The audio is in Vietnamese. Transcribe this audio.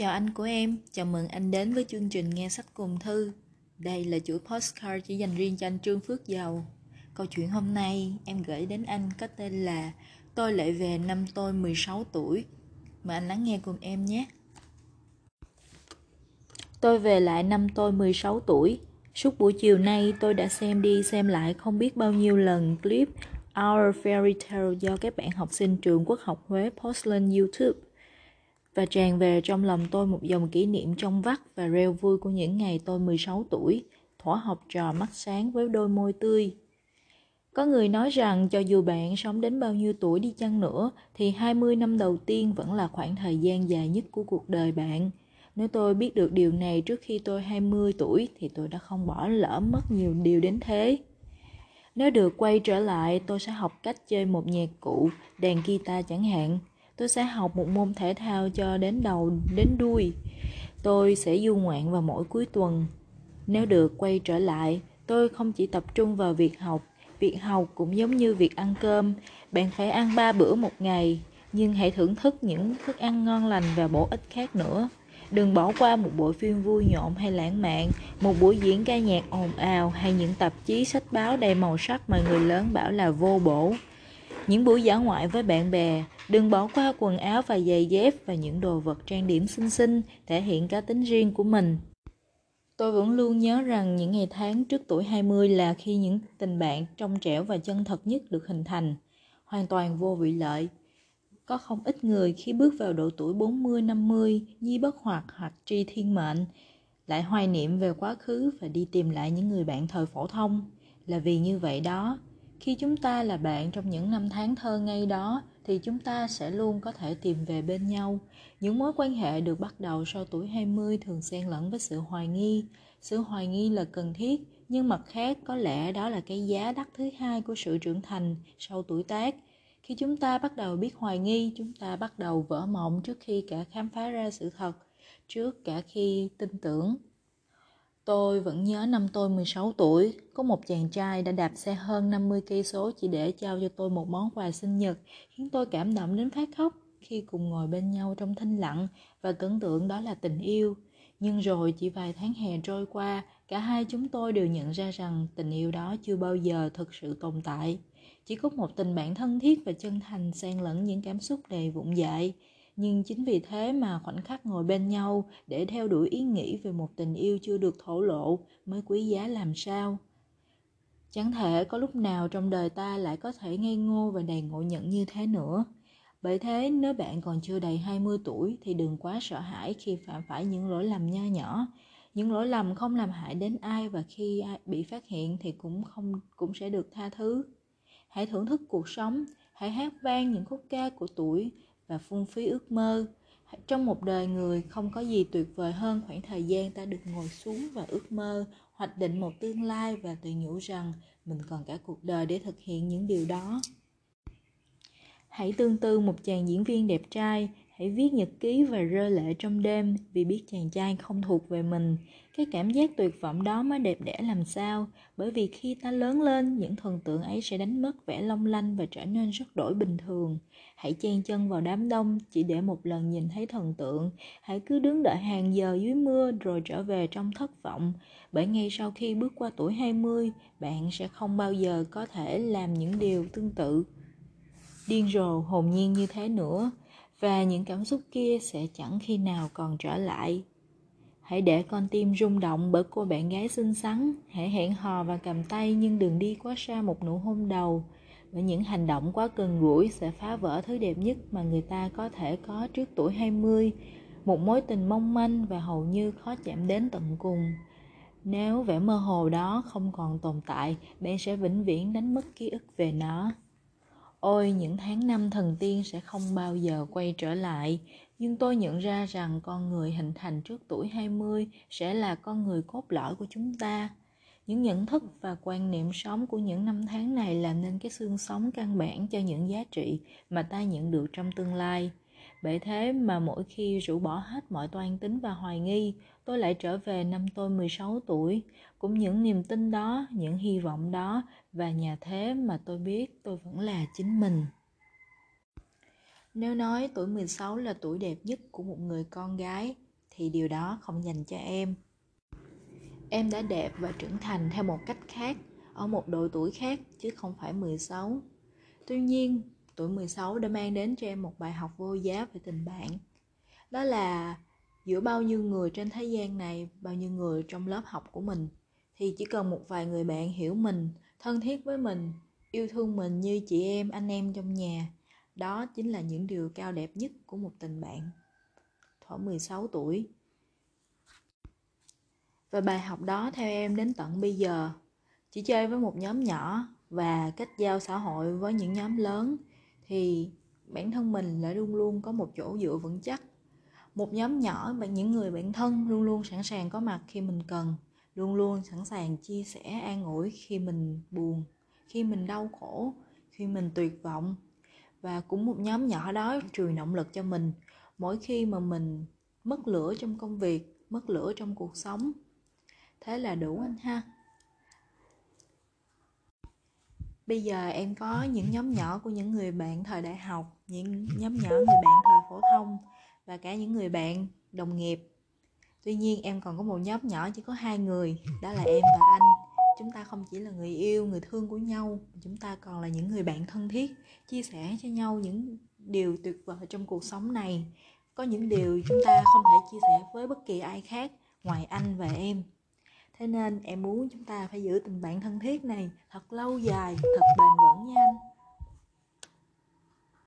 Chào anh của em, chào mừng anh đến với chương trình Nghe Sách Cùng Thư. Đây là chuỗi postcard chỉ dành riêng cho anh Trương Phước Giàu. Câu chuyện hôm nay em gửi đến anh có tên là Tôi lại về năm tôi 16 tuổi. Mời anh lắng nghe cùng em nhé. Tôi về lại năm tôi 16 tuổi. Suốt buổi chiều nay tôi đã xem đi xem lại không biết bao nhiêu lần clip Our Fairy Tale do các bạn học sinh trường Quốc học Huế post lên YouTube và tràn về trong lòng tôi một dòng kỷ niệm trong vắt và reo vui của những ngày tôi 16 tuổi, thỏa học trò mắt sáng với đôi môi tươi. Có người nói rằng cho dù bạn sống đến bao nhiêu tuổi đi chăng nữa thì 20 năm đầu tiên vẫn là khoảng thời gian dài nhất của cuộc đời bạn. Nếu tôi biết được điều này trước khi tôi 20 tuổi thì tôi đã không bỏ lỡ mất nhiều điều đến thế. Nếu được quay trở lại, tôi sẽ học cách chơi một nhạc cụ, đàn guitar chẳng hạn. Tôi sẽ học một môn thể thao cho đến đầu đến đuôi. Tôi sẽ du ngoạn vào mỗi cuối tuần. Nếu được quay trở lại, tôi không chỉ tập trung vào việc học. Việc học cũng giống như việc ăn cơm. Bạn phải ăn ba bữa một ngày, nhưng hãy thưởng thức những thức ăn ngon lành và bổ ích khác nữa. Đừng bỏ qua một bộ phim vui nhộn hay lãng mạn, một buổi diễn ca nhạc ồn ào hay những tạp chí sách báo đầy màu sắc mà người lớn bảo là vô bổ. Những buổi dã ngoại với bạn bè, đừng bỏ qua quần áo và giày dép và những đồ vật trang điểm xinh xinh thể hiện cá tính riêng của mình. Tôi vẫn luôn nhớ rằng những ngày tháng trước tuổi 20 là khi những tình bạn trong trẻo và chân thật nhất được hình thành, hoàn toàn vô vị lợi. Có không ít người khi bước vào độ tuổi 40-50, nhi bất hoạt hoặc tri thiên mệnh, lại hoài niệm về quá khứ và đi tìm lại những người bạn thời phổ thông. Là vì như vậy đó, khi chúng ta là bạn trong những năm tháng thơ ngây đó thì chúng ta sẽ luôn có thể tìm về bên nhau. Những mối quan hệ được bắt đầu sau tuổi 20 thường xen lẫn với sự hoài nghi. Sự hoài nghi là cần thiết, nhưng mặt khác có lẽ đó là cái giá đắt thứ hai của sự trưởng thành sau tuổi tác. Khi chúng ta bắt đầu biết hoài nghi, chúng ta bắt đầu vỡ mộng trước khi cả khám phá ra sự thật, trước cả khi tin tưởng Tôi vẫn nhớ năm tôi 16 tuổi, có một chàng trai đã đạp xe hơn 50 cây số chỉ để trao cho tôi một món quà sinh nhật, khiến tôi cảm động đến phát khóc khi cùng ngồi bên nhau trong thinh lặng và tưởng tượng đó là tình yêu. Nhưng rồi chỉ vài tháng hè trôi qua, cả hai chúng tôi đều nhận ra rằng tình yêu đó chưa bao giờ thực sự tồn tại. Chỉ có một tình bạn thân thiết và chân thành xen lẫn những cảm xúc đầy vụng dại nhưng chính vì thế mà khoảnh khắc ngồi bên nhau để theo đuổi ý nghĩ về một tình yêu chưa được thổ lộ mới quý giá làm sao? Chẳng thể có lúc nào trong đời ta lại có thể ngây ngô và đầy ngộ nhận như thế nữa. Bởi thế nếu bạn còn chưa đầy 20 tuổi thì đừng quá sợ hãi khi phạm phải những lỗi lầm nho nhỏ. Những lỗi lầm không làm hại đến ai và khi bị phát hiện thì cũng không, cũng sẽ được tha thứ. Hãy thưởng thức cuộc sống, hãy hát vang những khúc ca của tuổi và phung phí ước mơ. Trong một đời người, không có gì tuyệt vời hơn khoảng thời gian ta được ngồi xuống và ước mơ, hoạch định một tương lai và tự nhủ rằng mình còn cả cuộc đời để thực hiện những điều đó. Hãy tương tư một chàng diễn viên đẹp trai hãy viết nhật ký và rơi lệ trong đêm vì biết chàng trai không thuộc về mình. Cái cảm giác tuyệt vọng đó mới đẹp đẽ làm sao, bởi vì khi ta lớn lên, những thần tượng ấy sẽ đánh mất vẻ long lanh và trở nên rất đổi bình thường. Hãy chen chân vào đám đông, chỉ để một lần nhìn thấy thần tượng. Hãy cứ đứng đợi hàng giờ dưới mưa rồi trở về trong thất vọng, bởi ngay sau khi bước qua tuổi 20 bạn sẽ không bao giờ có thể làm những điều tương tự. Điên rồ hồn nhiên như thế nữa và những cảm xúc kia sẽ chẳng khi nào còn trở lại hãy để con tim rung động bởi cô bạn gái xinh xắn hãy hẹn hò và cầm tay nhưng đừng đi quá xa một nụ hôn đầu bởi những hành động quá gần gũi sẽ phá vỡ thứ đẹp nhất mà người ta có thể có trước tuổi 20, một mối tình mong manh và hầu như khó chạm đến tận cùng. Nếu vẻ mơ hồ đó không còn tồn tại, bạn sẽ vĩnh viễn đánh mất ký ức về nó. Ôi, những tháng năm thần tiên sẽ không bao giờ quay trở lại, nhưng tôi nhận ra rằng con người hình thành trước tuổi 20 sẽ là con người cốt lõi của chúng ta. Những nhận thức và quan niệm sống của những năm tháng này làm nên cái xương sống căn bản cho những giá trị mà ta nhận được trong tương lai. Bởi thế mà mỗi khi rũ bỏ hết mọi toan tính và hoài nghi, tôi lại trở về năm tôi 16 tuổi, cũng những niềm tin đó, những hy vọng đó và nhà thế mà tôi biết tôi vẫn là chính mình. Nếu nói tuổi 16 là tuổi đẹp nhất của một người con gái, thì điều đó không dành cho em. Em đã đẹp và trưởng thành theo một cách khác ở một độ tuổi khác chứ không phải 16 tuy nhiên tuổi 16 đã mang đến cho em một bài học vô giá về tình bạn. Đó là giữa bao nhiêu người trên thế gian này, bao nhiêu người trong lớp học của mình, thì chỉ cần một vài người bạn hiểu mình, thân thiết với mình, yêu thương mình như chị em, anh em trong nhà, đó chính là những điều cao đẹp nhất của một tình bạn. Thỏa 16 tuổi. Và bài học đó theo em đến tận bây giờ. Chỉ chơi với một nhóm nhỏ và kết giao xã hội với những nhóm lớn thì bản thân mình lại luôn luôn có một chỗ dựa vững chắc. Một nhóm nhỏ bằng những người bạn thân luôn luôn sẵn sàng có mặt khi mình cần, luôn luôn sẵn sàng chia sẻ an ủi khi mình buồn, khi mình đau khổ, khi mình tuyệt vọng. Và cũng một nhóm nhỏ đó truyền động lực cho mình. Mỗi khi mà mình mất lửa trong công việc, mất lửa trong cuộc sống. Thế là đủ anh ha. Bây giờ em có những nhóm nhỏ của những người bạn thời đại học những nhóm nhỏ người bạn thời phổ thông và cả những người bạn đồng nghiệp. Tuy nhiên em còn có một nhóm nhỏ chỉ có hai người đó là em và anh. Chúng ta không chỉ là người yêu người thương của nhau chúng ta còn là những người bạn thân thiết chia sẻ cho nhau những điều tuyệt vời trong cuộc sống này. Có những điều chúng ta không thể chia sẻ với bất kỳ ai khác ngoài anh và em thế nên em muốn chúng ta phải giữ tình bạn thân thiết này thật lâu dài, thật bền vững nha anh.